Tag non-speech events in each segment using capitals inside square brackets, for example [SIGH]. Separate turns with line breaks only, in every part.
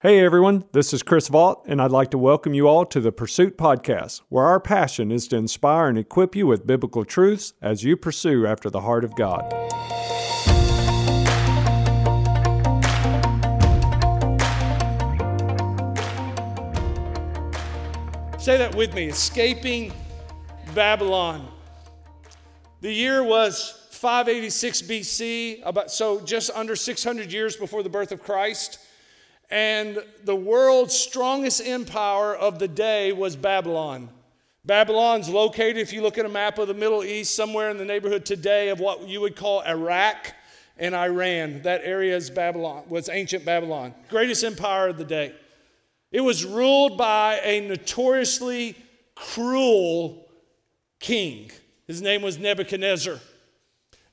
Hey everyone, this is Chris Vault, and I'd like to welcome you all to the Pursuit Podcast, where our passion is to inspire and equip you with biblical truths as you pursue after the heart of God.
Say that with me escaping Babylon. The year was 586 BC, about, so just under 600 years before the birth of Christ. And the world's strongest empire of the day was Babylon. Babylon's located, if you look at a map of the Middle East, somewhere in the neighborhood today of what you would call Iraq and Iran. That area is Babylon, was ancient Babylon. Greatest empire of the day. It was ruled by a notoriously cruel king. His name was Nebuchadnezzar.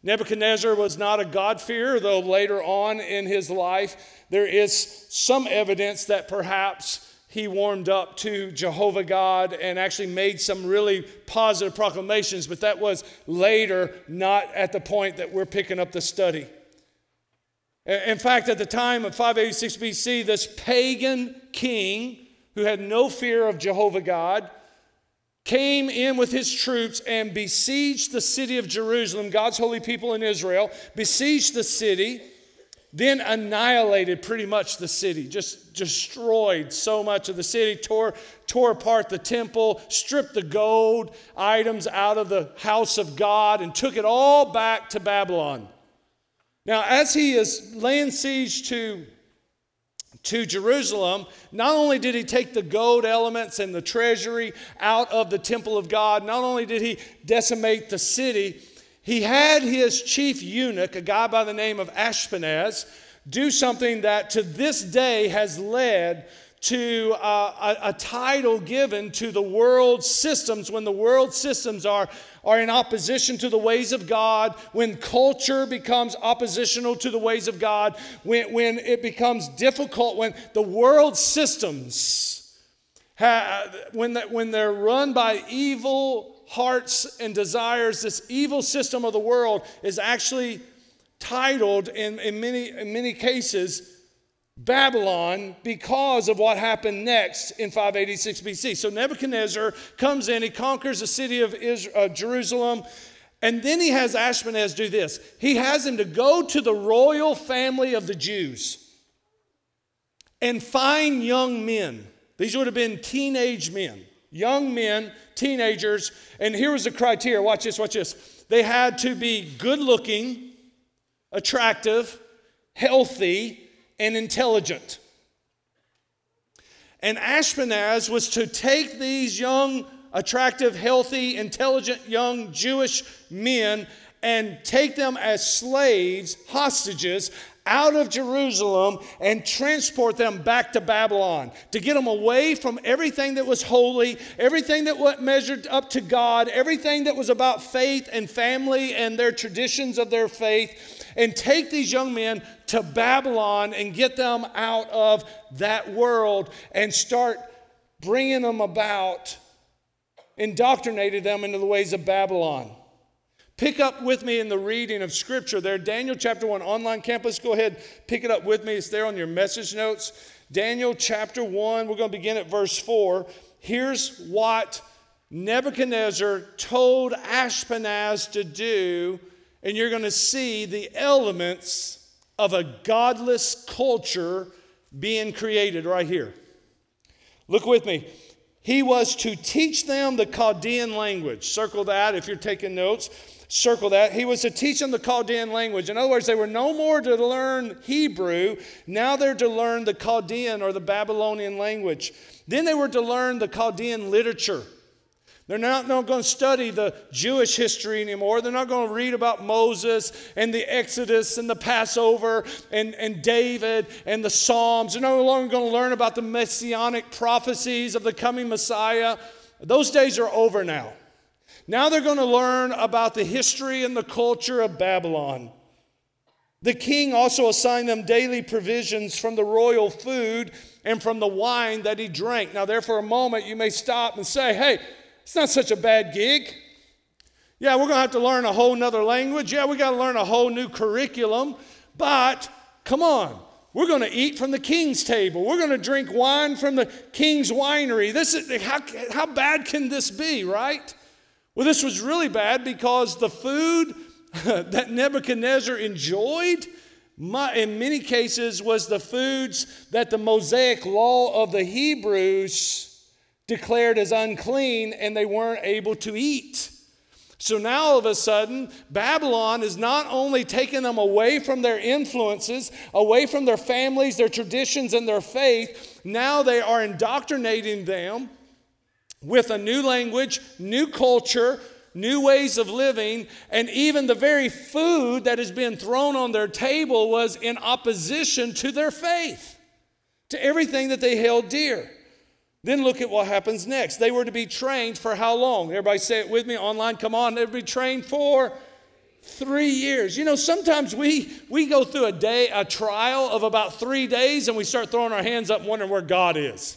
Nebuchadnezzar was not a God-fearer, though later on in his life, there is some evidence that perhaps he warmed up to Jehovah God and actually made some really positive proclamations, but that was later, not at the point that we're picking up the study. In fact, at the time of 586 BC, this pagan king who had no fear of Jehovah God came in with his troops and besieged the city of Jerusalem, God's holy people in Israel, besieged the city, then annihilated pretty much the city, just destroyed so much of the city, tore, tore apart the temple, stripped the gold items out of the house of God, and took it all back to Babylon. Now, as he is laying siege to to Jerusalem, not only did he take the gold elements and the treasury out of the temple of God, not only did he decimate the city, he had his chief eunuch, a guy by the name of Ashpenaz, do something that to this day has led to uh, a, a, title given to the world systems when the world systems are, are in opposition to the ways of God, when culture becomes oppositional to the ways of God, when, when it becomes difficult, when the world systems, have, when, the, when they're run by evil hearts and desires, this evil system of the world is actually titled in, in, many, in many cases Babylon because of what happened next in 586 BC. So Nebuchadnezzar comes in, he conquers the city of Israel, uh, Jerusalem, and then he has Ashpenaz do this. He has him to go to the royal family of the Jews and find young men. These would have been teenage men, young men, teenagers. And here was the criteria watch this, watch this. They had to be good looking, attractive, healthy, and intelligent. And Ashpenaz was to take these young, attractive, healthy, intelligent young Jewish men and take them as slaves, hostages, out of Jerusalem and transport them back to Babylon to get them away from everything that was holy, everything that measured up to God, everything that was about faith and family and their traditions of their faith, and take these young men to Babylon and get them out of that world and start bringing them about, indoctrinated them into the ways of Babylon. Pick up with me in the reading of Scripture there. Daniel chapter 1 online campus. Go ahead, pick it up with me. It's there on your message notes. Daniel chapter 1, we're going to begin at verse 4. Here's what Nebuchadnezzar told Ashpenaz to do, and you're going to see the elements of a godless culture being created right here. Look with me. He was to teach them the Chaldean language. Circle that if you're taking notes. Circle that. He was to teach them the Chaldean language. In other words, they were no more to learn Hebrew. Now they're to learn the Chaldean or the Babylonian language. Then they were to learn the Chaldean literature. They're not, not going to study the Jewish history anymore. They're not going to read about Moses and the Exodus and the Passover and, and David and the Psalms. They're no longer going to learn about the messianic prophecies of the coming Messiah. Those days are over now. Now they're going to learn about the history and the culture of Babylon. The king also assigned them daily provisions from the royal food and from the wine that he drank. Now, there for a moment, you may stop and say, hey, it's not such a bad gig. Yeah, we're going to have to learn a whole nother language. Yeah, we got to learn a whole new curriculum. But come on, we're going to eat from the king's table. We're going to drink wine from the king's winery. This is how, how bad can this be, right? Well, this was really bad because the food [LAUGHS] that Nebuchadnezzar enjoyed in many cases was the foods that the Mosaic law of the Hebrews declared as unclean and they weren't able to eat. So now all of a sudden, Babylon is not only taking them away from their influences, away from their families, their traditions, and their faith, now they are indoctrinating them with a new language, new culture, new ways of living, and even the very food that has been thrown on their table was in opposition to their faith, to everything that they held dear. Then look at what happens next. They were to be trained for how long? Everybody say it with me online. Come on, they would be trained for three years. You know, sometimes we we go through a day, a trial of about three days, and we start throwing our hands up, wondering where God is.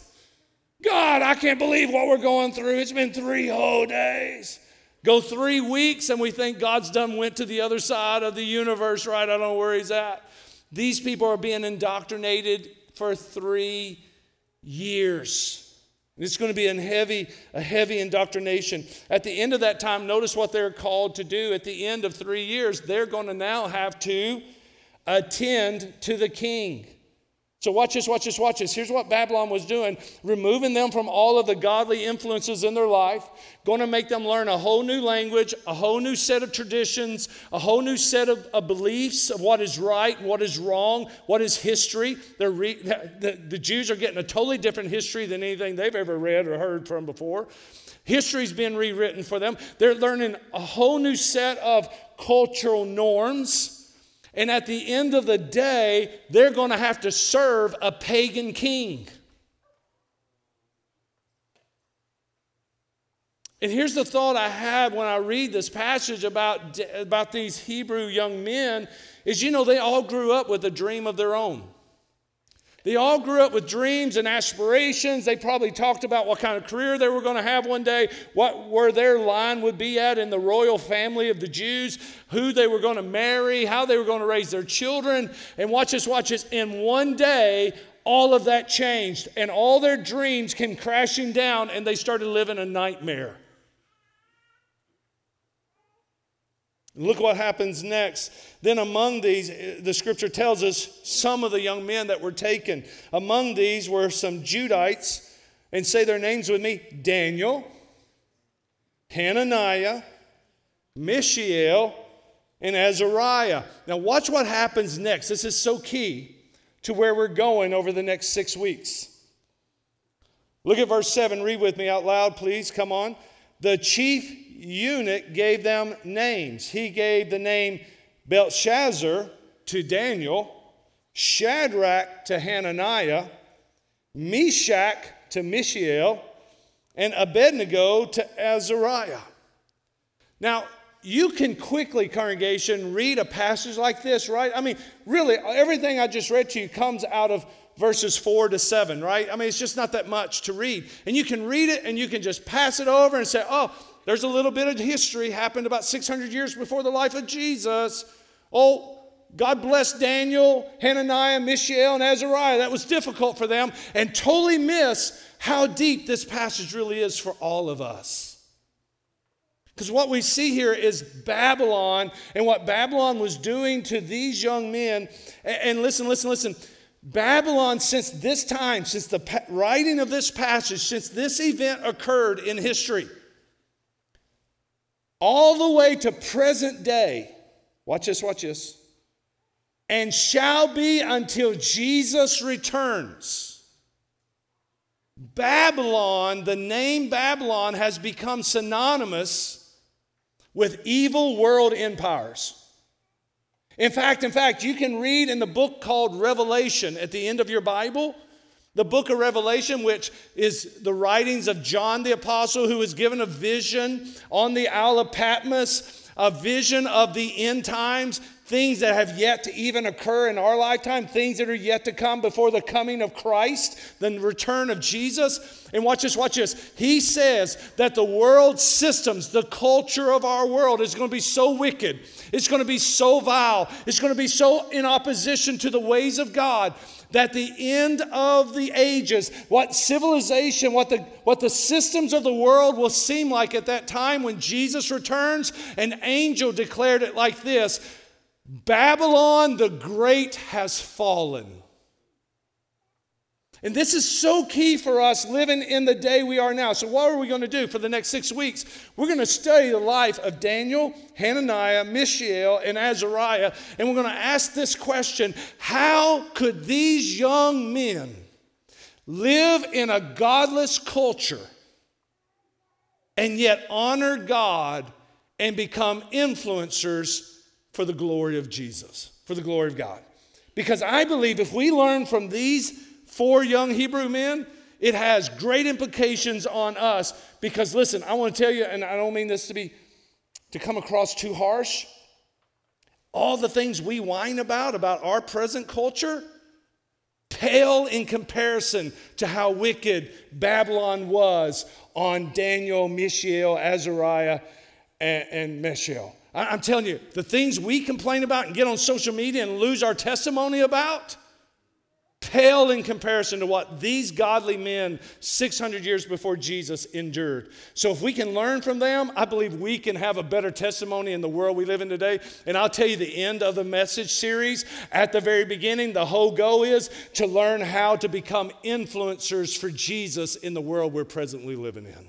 God, I can't believe what we're going through. It's been three whole days. Go three weeks, and we think God's done went to the other side of the universe, right? I don't know where He's at. These people are being indoctrinated for three years. It's going to be a heavy, a heavy indoctrination. At the end of that time, notice what they're called to do. At the end of three years, they're going to now have to attend to the king. So, watch this, watch this, watch this. Here's what Babylon was doing removing them from all of the godly influences in their life, going to make them learn a whole new language, a whole new set of traditions, a whole new set of, of beliefs of what is right, what is wrong, what is history. Re, [LAUGHS] the, the Jews are getting a totally different history than anything they've ever read or heard from before. History's been rewritten for them. They're learning a whole new set of cultural norms and at the end of the day, they're going to have to serve a pagan king. And here's the thought I had when I read this passage about, about these Hebrew young men is you know, they all grew up with a dream of their own. They all grew up with dreams and aspirations. They probably talked about what kind of career they were going to have one day, what where their line would be at in the royal family of the Jews, who they were going to marry, how they were going to raise their children. And watch this, watch this. In one day, all of that changed, and all their dreams came crashing down, and they started living a nightmare. Look what happens next. Then, among these, the scripture tells us some of the young men that were taken. Among these were some Judites, and say their names with me Daniel, Hananiah, Mishael, and Azariah. Now, watch what happens next. This is so key to where we're going over the next six weeks. Look at verse 7. Read with me out loud, please. Come on. The chief eunuch gave them names. He gave the name Belshazzar to Daniel, Shadrach to Hananiah, Meshach to Mishael, and Abednego to Azariah. Now, you can quickly, congregation, read a passage like this, right? I mean, really, everything I just read to you comes out of verses 4 to 7, right? I mean, it's just not that much to read. And you can read it and you can just pass it over and say, oh, there's a little bit of history happened about 600 years before the life of Jesus. Oh, God bless Daniel, Hananiah, Mishael, and Azariah. That was difficult for them and totally miss how deep this passage really is for all of us. Because what we see here is Babylon and what Babylon was doing to these young men. And listen, listen, listen. Babylon, since this time, since the writing of this passage, since this event occurred in history, all the way to present day. Watch this, watch this. And shall be until Jesus returns. Babylon, the name Babylon has become synonymous with evil world empires. In fact, in fact, you can read in the book called Revelation at the end of your Bible the book of Revelation, which is the writings of John the Apostle, who was given a vision on the Isle of Patmos, a vision of the end times, things that have yet to even occur in our lifetime, things that are yet to come before the coming of Christ, the return of Jesus. And watch this, watch this. He says that the world systems, the culture of our world is going to be so wicked, it's going to be so vile, it's going to be so in opposition to the ways of God that the end of the ages, what civilization, what the, what the systems of the world will seem like at that time when Jesus returns, an angel declared it like this Babylon the Great has fallen. And this is so key for us living in the day we are now. So, what are we going to do for the next six weeks? We're going to study the life of Daniel, Hananiah, Mishael, and Azariah. And we're going to ask this question How could these young men live in a godless culture and yet honor God and become influencers for the glory of Jesus, for the glory of God. Because I believe if we learn from these four young Hebrew men, it has great implications on us. Because listen, I want to tell you, and I don't mean this to be to come across too harsh. All the things we whine about, about our present culture, pale in comparison to how wicked Babylon was on Daniel, Mishael, Azariah, and, and Mishael. I'm telling you, the things we complain about and get on social media and lose our testimony about pale in comparison to what these godly men 600 years before Jesus endured. So, if we can learn from them, I believe we can have a better testimony in the world we live in today. And I'll tell you the end of the message series at the very beginning, the whole goal is to learn how to become influencers for Jesus in the world we're presently living in.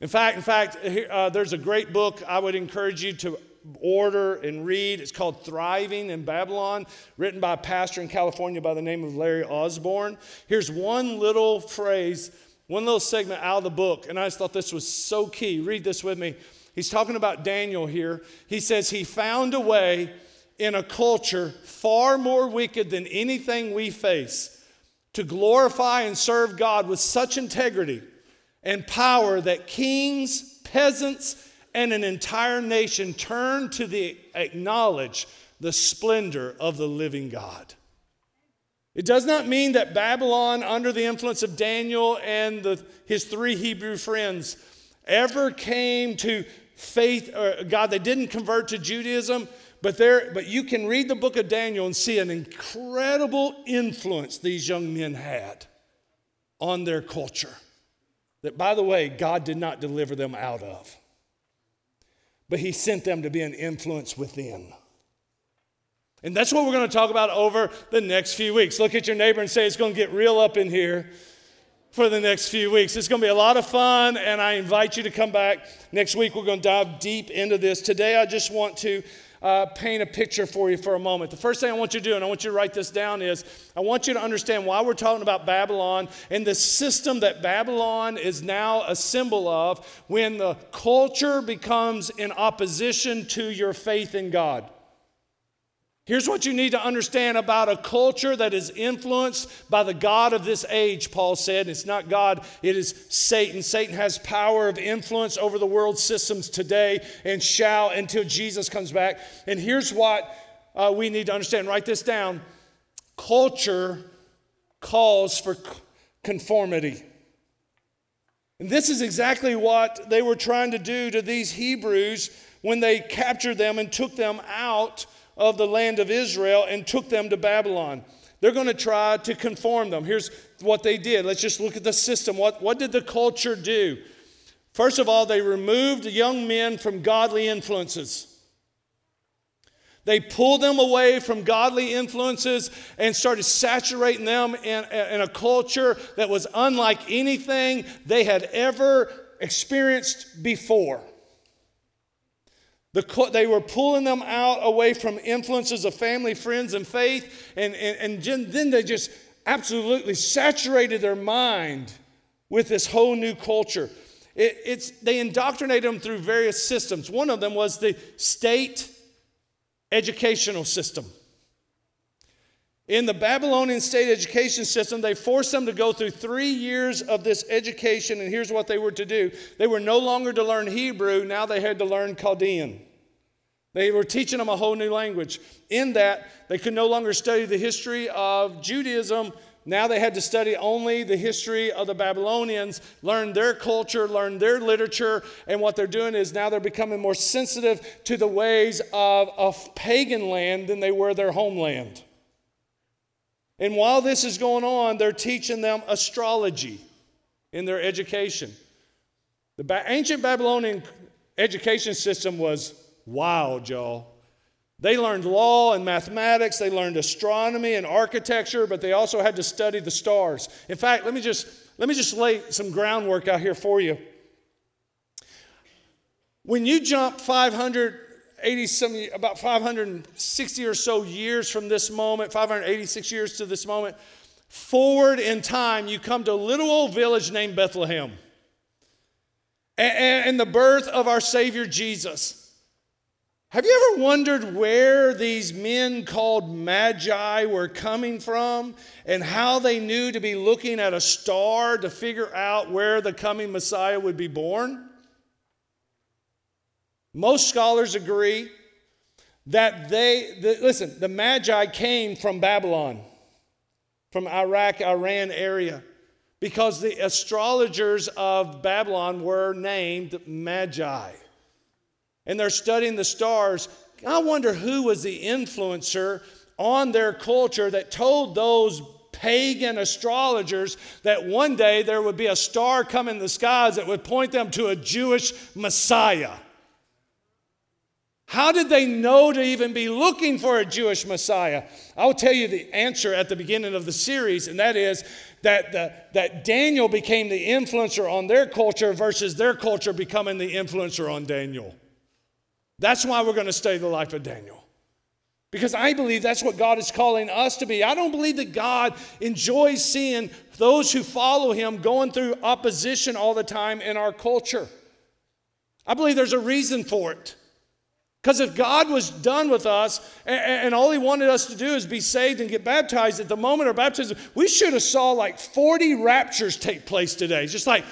In fact, in fact, uh, there's a great book I would encourage you to order and read. It's called Thriving in Babylon, written by a pastor in California by the name of Larry Osborne. Here's one little phrase, one little segment out of the book, and I just thought this was so key. Read this with me. He's talking about Daniel here. He says, He found a way in a culture far more wicked than anything we face to glorify and serve God with such integrity and power that kings, peasants, and an entire nation turn to the, acknowledge the splendor of the living God. It does not mean that Babylon, under the influence of Daniel and the, his three Hebrew friends, ever came to faith or God. They didn't convert to Judaism, but there, but you can read the book of Daniel and see an incredible influence these young men had on their culture that, by the way, God did not deliver them out of, but He sent them to be an influence within. And that's what we're going to talk about over the next few weeks. Look at your neighbor and say, It's going to get real up in here for the next few weeks. It's going to be a lot of fun, and I invite you to come back next week. We're going to dive deep into this. Today, I just want to uh, paint a picture for you for a moment. The first thing I want you to do, and I want you to write this down, is I want you to understand why we're talking about Babylon and the system that Babylon is now a symbol of when the culture becomes in opposition to your faith in God. Here's what you need to understand about a culture that is influenced by the God of this age, Paul said. It's not God, it is Satan. Satan has power of influence over the world systems today and shall until Jesus comes back. And here's what uh, we need to understand write this down culture calls for conformity. And this is exactly what they were trying to do to these Hebrews when they captured them and took them out of the land of Israel and took them to Babylon. They're going to try to conform them. Here's what they did. Let's just look at the system. What, what did the culture do? First of all, they removed young men from godly influences. They pulled them away from godly influences and started saturating them in, in a culture that was unlike anything they had ever experienced before. The, they were pulling them out away from influences of family, friends, and faith. And, and, and then they just absolutely saturated their mind with this whole new culture. It, it's, they indoctrinated them through various systems. One of them was the state educational system. In the Babylonian state education system, they forced them to go through three years of this education, and here's what they were to do they were no longer to learn Hebrew, now they had to learn Chaldean. They were teaching them a whole new language. In that, they could no longer study the history of Judaism. Now they had to study only the history of the Babylonians, learn their culture, learn their literature, and what they're doing is now they're becoming more sensitive to the ways of a pagan land than they were their homeland. And while this is going on, they're teaching them astrology in their education. The ancient Babylonian education system was wild, y'all. They learned law and mathematics, they learned astronomy and architecture, but they also had to study the stars. In fact, let me just let me just lay some groundwork out here for you. When you jump 580 some about 560 or so years from this moment, 586 years to this moment, forward in time, you come to a little old village named Bethlehem. And, and the birth of our Savior Jesus. Have you ever wondered where these men called magi were coming from and how they knew to be looking at a star to figure out where the coming Messiah would be born? Most scholars agree that they, the, listen, the magi came from Babylon, from Iraq, Iran area, because the astrologers of Babylon were named magi and they're studying the stars. I wonder who was the influencer on their culture that told those pagan astrologers that one day there would be a star come in the skies that would point them to a Jewish Messiah. How did they know to even be looking for a Jewish Messiah? I'll tell you the answer at the beginning of the series, and that is that, the, that Daniel became the influencer on their culture versus their culture becoming the influencer on Daniel. That's why we're going to study the life of Daniel. Because I believe that's what God is calling us to be. I don't believe that God enjoys seeing those who follow him going through opposition all the time in our culture. I believe there's a reason for it. Because if God was done with us and, and, all he wanted us to do is be saved and get baptized at the moment of baptism, we should have saw like 40 raptures take place today. Just like,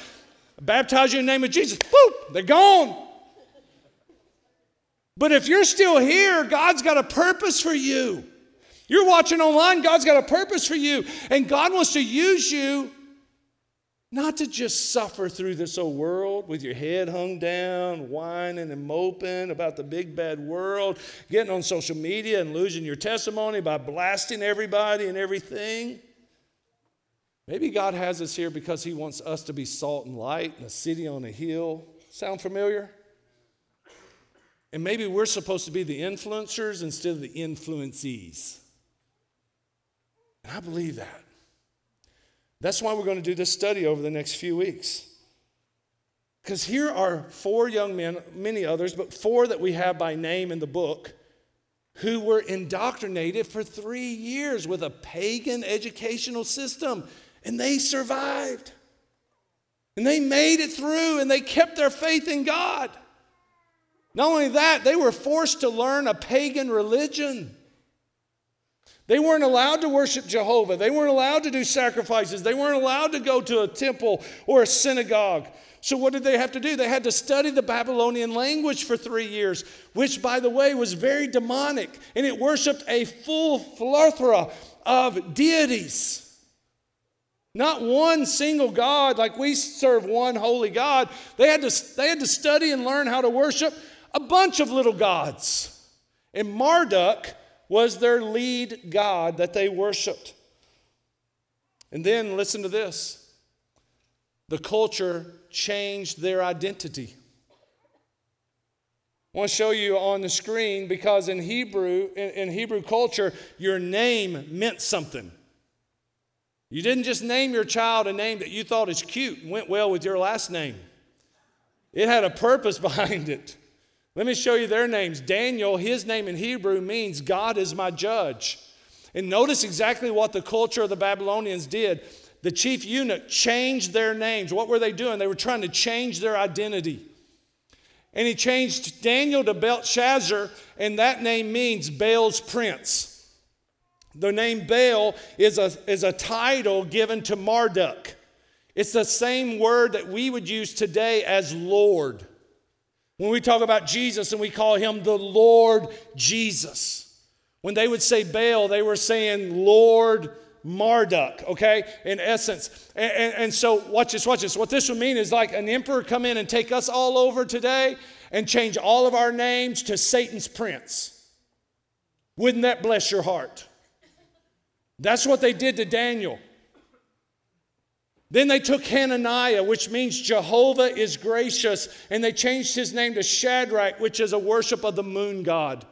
baptize you in the name of Jesus, boop, they're gone. But if you're still here, God's got a purpose for you. You're watching online, God's got a purpose for you. And God wants to use you not to just suffer through this old world with your head hung down, whining and moping about the big bad world, getting on social media and losing your testimony by blasting everybody and everything. Maybe God has us here because He wants us to be salt and light in a city on a hill. Sound familiar? And maybe we're supposed to be the influencers instead of the influencees. And I believe that. That's why we're going to do this study over the next few weeks. Because here are four young men, many others, but four that we have by name in the book, who were indoctrinated for three years with a pagan educational system, and they survived. And they made it through, and they kept their faith in God. Not only that, they were forced to learn a pagan religion. They weren't allowed to worship Jehovah. They weren't allowed to do sacrifices. They weren't allowed to go to a temple or a synagogue. So, what did they have to do? They had to study the Babylonian language for three years, which, by the way, was very demonic, and it worshiped a full plethora of deities. Not one single God, like we serve one holy God. They had to, they had to study and learn how to worship a bunch of little gods. And Marduk was their lead god that they worshiped. And then listen to this the culture changed their identity. I want to show you on the screen because in Hebrew, in, in Hebrew culture, your name meant something. You didn't just name your child a name that you thought is cute and went well with your last name. It had a purpose [LAUGHS] behind it. Let me show you their names. Daniel, his name in Hebrew means God is my judge. And notice exactly what the culture of the Babylonians did. The chief eunuch changed their names. What were they doing? They were trying to change their identity. And he changed Daniel to Belshazzar, and that name means Baal's prince. The name Baal is a, is a title given to Marduk. It's the same word that we would use today as Lord. When we talk about Jesus and we call him the Lord Jesus. When they would say Baal, they were saying Lord Marduk, okay, in essence. And, and, and, so, watch this, watch this. What this would mean is like an emperor come in and take us all over today and change all of our names to Satan's prince. Wouldn't that bless your heart? That's what they did to Daniel. Then they took Hananiah, which means Jehovah is gracious, and they changed his name to Shadrach, which is a worship of the moon god.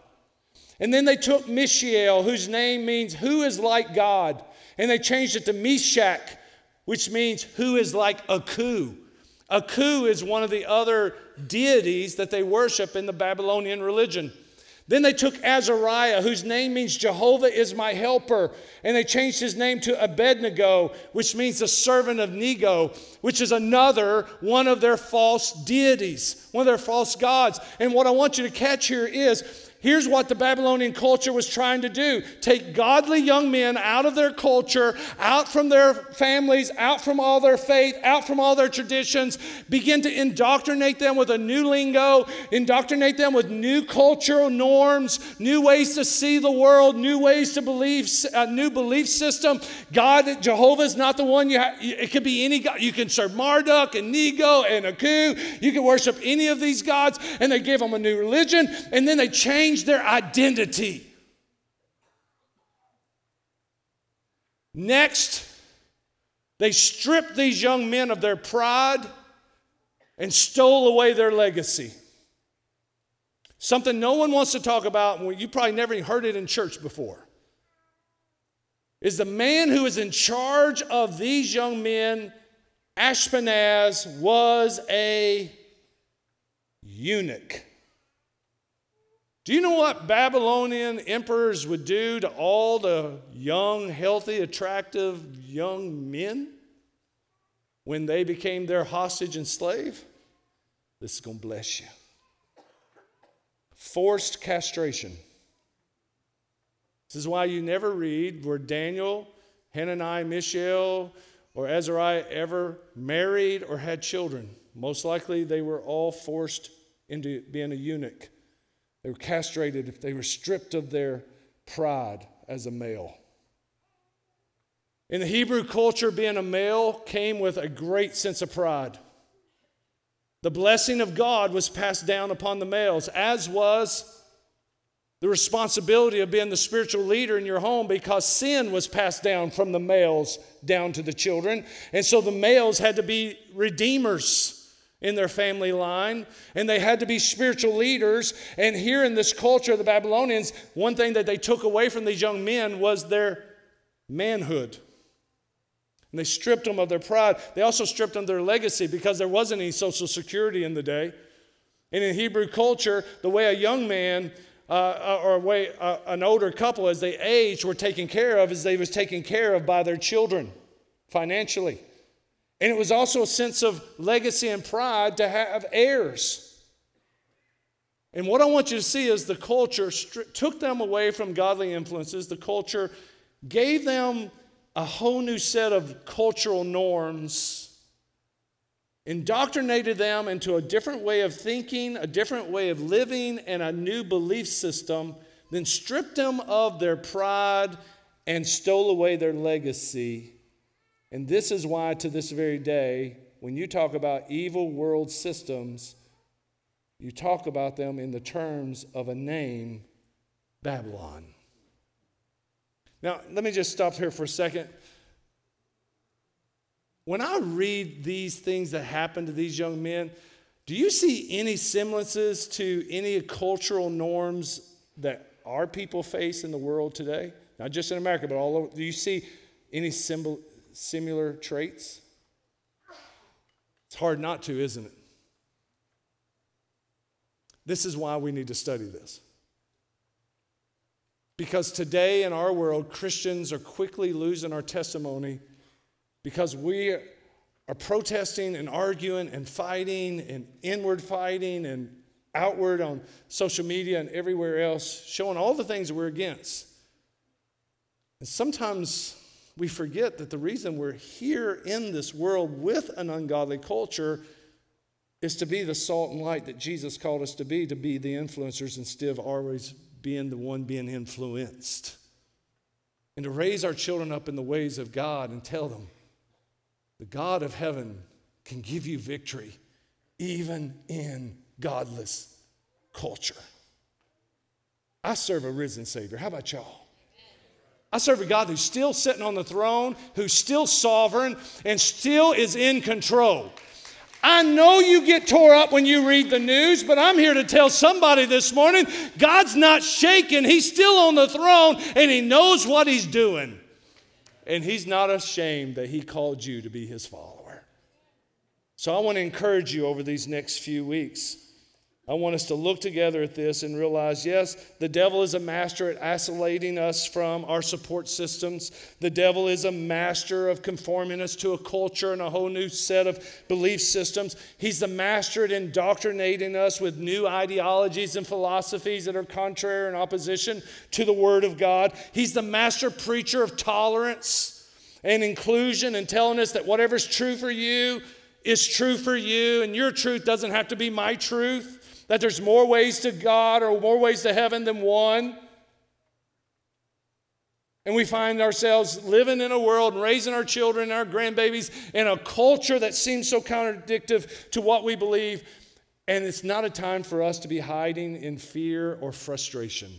And then they took Mishael, whose name means who is like God, and they changed it to Meshach, which means who is like Aku. Aku is one of the other deities that they worship in the Babylonian religion. Then they took Azariah, whose name means Jehovah is my helper, and they changed his name to Abednego, which means the servant of Nego, which is another one of their false deities, one of their false gods. And what I want you to catch here is Here's what the Babylonian culture was trying to do take godly young men out of their culture, out from their families, out from all their faith, out from all their traditions, begin to indoctrinate them with a new lingo, indoctrinate them with new cultural norms, new ways to see the world, new ways to believe, a new belief system. God, Jehovah is not the one you have, it could be any God. You can serve Marduk and Nego and Aku. You can worship any of these gods, and they give them a new religion, and then they change change their identity. Next, they stripped these young men of their pride and stole away their legacy. Something no one wants to talk about, and you probably never heard it in church before, is the man who is in charge of these young men, Ashpenaz, was a eunuch. Do you know what Babylonian emperors would do to all the young, healthy, attractive young men when they became their hostage and slave? This is going to bless you. Forced castration. This is why you never read where Daniel, Hananiah, Mishael, or Azariah ever married or had children. Most likely they were all forced into being a eunuch. They were castrated, if they were stripped of their pride as a male. In the Hebrew culture, being a male came with a great sense of pride. The blessing of God was passed down upon the males, as was the responsibility of being the spiritual leader in your home because sin was passed down from the males down to the children. And so the males had to be redeemers in their family line, and they had to be spiritual leaders. And here in this culture of the Babylonians, one thing that they took away from these young men was their manhood. And they stripped them of their pride. They also stripped them of their legacy because there wasn't any social security in the day. And in Hebrew culture, the way a young man uh, uh or way uh, an older couple, as they aged, were taken care of, is they was taken care of by their children financially. And it was also a sense of legacy and pride to have heirs. And what I want you to see is the culture took them away from godly influences. The culture gave them a whole new set of cultural norms, indoctrinated them into a different way of thinking, a different way of living, and a new belief system, then stripped them of their pride and stole away their legacy and this is why, to this very day, when you talk about evil world systems, you talk about them in the terms of a name Babylon. Now, let me just stop here for a second. When I read these things that happened to these young men, do you see any semblances to any cultural norms that our people face in the world today? Not just in America, but all over. Do you see any symbol, similar traits? It's hard not to, isn't it? This is why we need to study this. Because today in our world, Christians are quickly losing our testimony because we are protesting and arguing and fighting and inward fighting and outward on social media and everywhere else, showing all the things we're against. And sometimes we forget that the reason we're here in this world with an ungodly culture is to be the salt and light that Jesus called us to be, to be the influencers instead of always being the one being influenced. And to raise our children up in the ways of God and tell them the God of heaven can give you victory even in godless culture. I serve a risen Savior. How about y'all? I serve a God who's still sitting on the throne, who's still sovereign, and still is in control. I know you get tore up when you read the news, but I'm here to tell somebody this morning God's not shaken. He's still on the throne and He knows what He's doing. And He's not ashamed that He called you to be His follower. So I want to encourage you over these next few weeks I want us to look together at this and realize yes, the devil is a master at isolating us from our support systems. The devil is a master of conforming us to a culture and a whole new set of belief systems. He's the master at indoctrinating us with new ideologies and philosophies that are contrary and opposition to the Word of God. He's the master preacher of tolerance and inclusion and telling us that whatever's true for you is true for you, and your truth doesn't have to be my truth that there's more ways to God or more ways to heaven than one. And we find ourselves living in a world and raising our children and our grandbabies in a culture that seems so contradictory to what we believe. And it's not a time for us to be hiding in fear or frustration.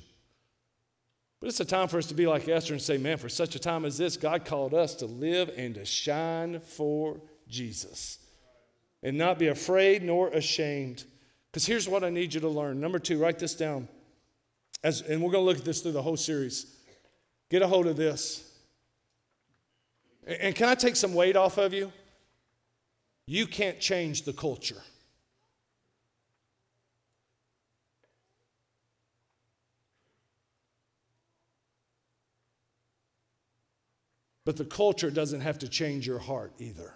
But it's a time for us to be like Esther and say, man, for such a time as this, God called us to live and to shine for Jesus and not be afraid nor ashamed. Because here's what I need you to learn. Number two, write this down. As, and we're going to look at this through the whole series. Get a hold of this. And can I take some weight off of you? You can't change the culture. But the culture doesn't have to change your heart either.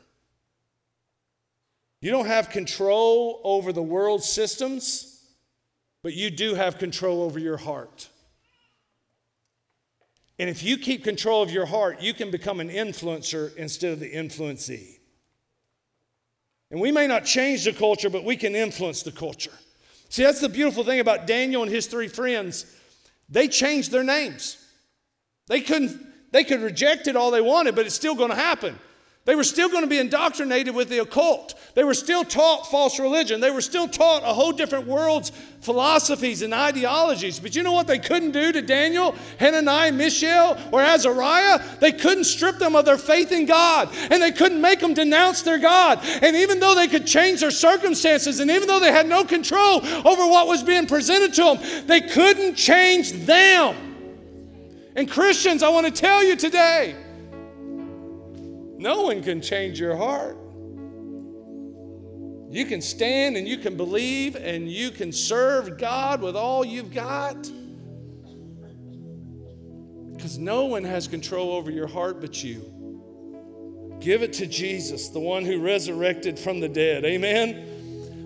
You don't have control over the world systems, but you do have control over your heart. And if you keep control of your heart, you can become an influencer instead of the influencee. And we may not change the culture, but we can influence the culture. See, that's the beautiful thing about Daniel and his three friends. They changed their names. They couldn't, they could reject it all they wanted, but it's still going to happen. They were still going to be indoctrinated with the occult. They were still taught false religion. They were still taught a whole different world's philosophies and ideologies. But you know what they couldn't do to Daniel, Hananiah, Mishael, or Azariah? They couldn't strip them of their faith in God. And they couldn't make them denounce their God. And even though they could change their circumstances, and even though they had no control over what was being presented to them, they couldn't change them. And Christians, I want to tell you today, no one can change your heart. You can stand and you can believe and you can serve God with all you've got. Because no one has control over your heart but you. Give it to Jesus, the one who resurrected from the dead. Amen.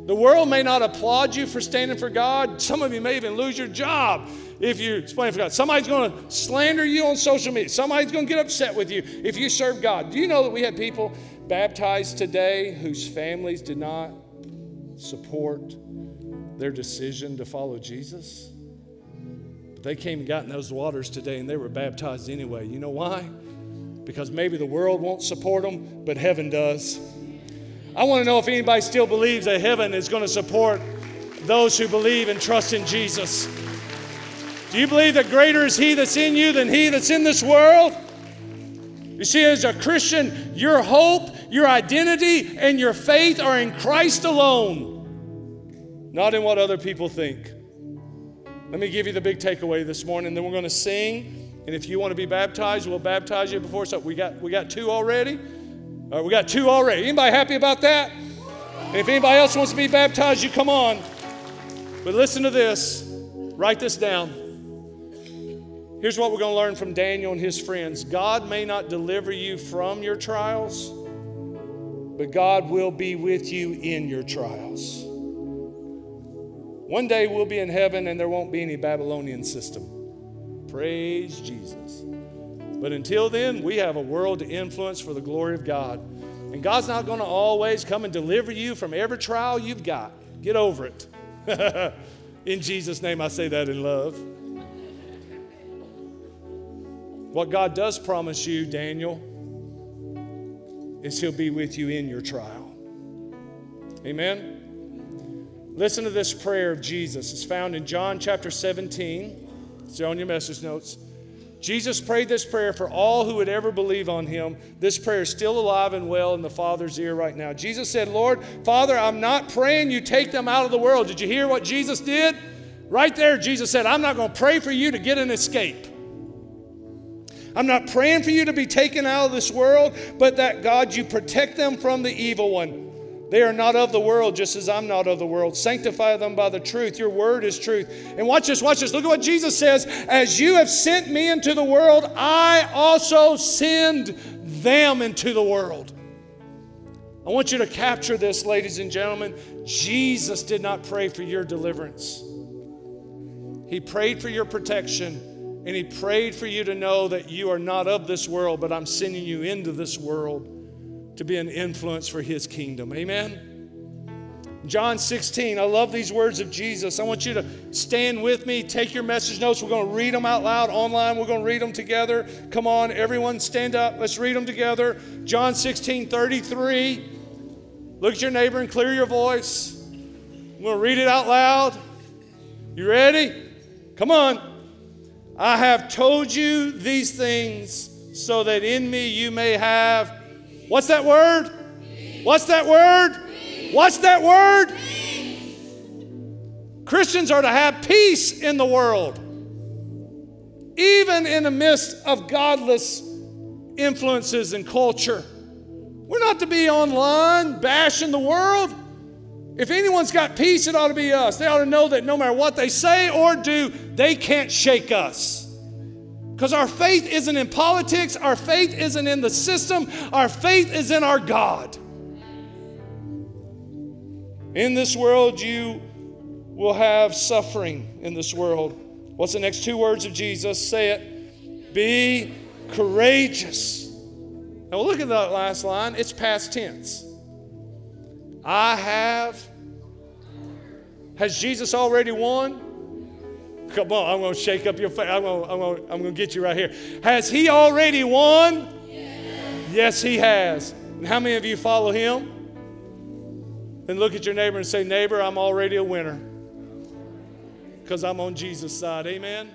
The world may not applaud you for standing for God. Some of you may even lose your job if you stand for God. Somebody's going to slander you on social media. Somebody's going to get upset with you if you serve God. Do you know that we had people baptized today whose families did not support their decision to follow Jesus? But they came and got in those waters today and they were baptized anyway. You know why? Because maybe the world won't support them, but heaven does. I want to know if anybody still believes that heaven is going to support those who believe and trust in Jesus. Do you believe that greater is He that's in you than He that's in this world? You see, as a Christian, your hope, your identity, and your faith are in Christ alone, not in what other people think. Let me give you the big takeaway this morning, then we're going to sing. And if you want to be baptized, we'll baptize you before. So we got we got two already. All right, we got two already. Anybody happy about that? If anybody else wants to be baptized, you come on. But listen to this. Write this down. Here's what we're going to learn from Daniel and his friends God may not deliver you from your trials, but God will be with you in your trials. One day we'll be in heaven and there won't be any Babylonian system. Praise Jesus. But until then, we have a world to influence for the glory of God. And God's not going to always come and deliver you from every trial you've got. Get over it. [LAUGHS] in Jesus' name, I say that in love. What God does promise you, Daniel, is He'll be with you in your trial. Amen? Listen to this prayer of Jesus. It's found in John chapter 17. It's on your message notes. Jesus prayed this prayer for all who would ever believe on him. This prayer is still alive and well in the Father's ear right now. Jesus said, Lord, Father, I'm not praying you take them out of the world. Did you hear what Jesus did? Right there, Jesus said, I'm not going to pray for you to get an escape. I'm not praying for you to be taken out of this world, but that God, you protect them from the evil one. They are not of the world, just as I'm not of the world. Sanctify them by the truth. Your word is truth. And watch this, watch this. Look at what Jesus says. As you have sent me into the world, I also send them into the world. I want you to capture this, ladies and gentlemen. Jesus did not pray for your deliverance, He prayed for your protection. And he prayed for you to know that you are not of this world, but I'm sending you into this world to be an influence for his kingdom. Amen. John 16, I love these words of Jesus. I want you to stand with me, take your message notes. We're going to read them out loud online. We're going to read them together. Come on, everyone, stand up. Let's read them together. John 16, 33. Look at your neighbor and clear your voice. I'm going to read it out loud. You ready? Come on. I have told you these things so that in me you may have. What's that word? What's that word? What's that word? Christians are to have peace in the world, even in the midst of godless influences and culture. We're not to be online bashing the world. If anyone's got peace, it ought to be us. They ought to know that no matter what they say or do, they can't shake us. Because our faith isn't in politics, our faith isn't in the system, our faith is in our God. In this world, you will have suffering in this world. What's the next two words of Jesus? Say it. Be courageous. Now look at that last line. It's past tense. I have. Has Jesus already won? Come on, I'm going to shake up your face. I'm going, I'm, going, I'm going to get you right here. Has he already won? Yes, yes he has. And how many of you follow him? Then look at your neighbor and say, Neighbor, I'm already a winner because I'm on Jesus' side. Amen.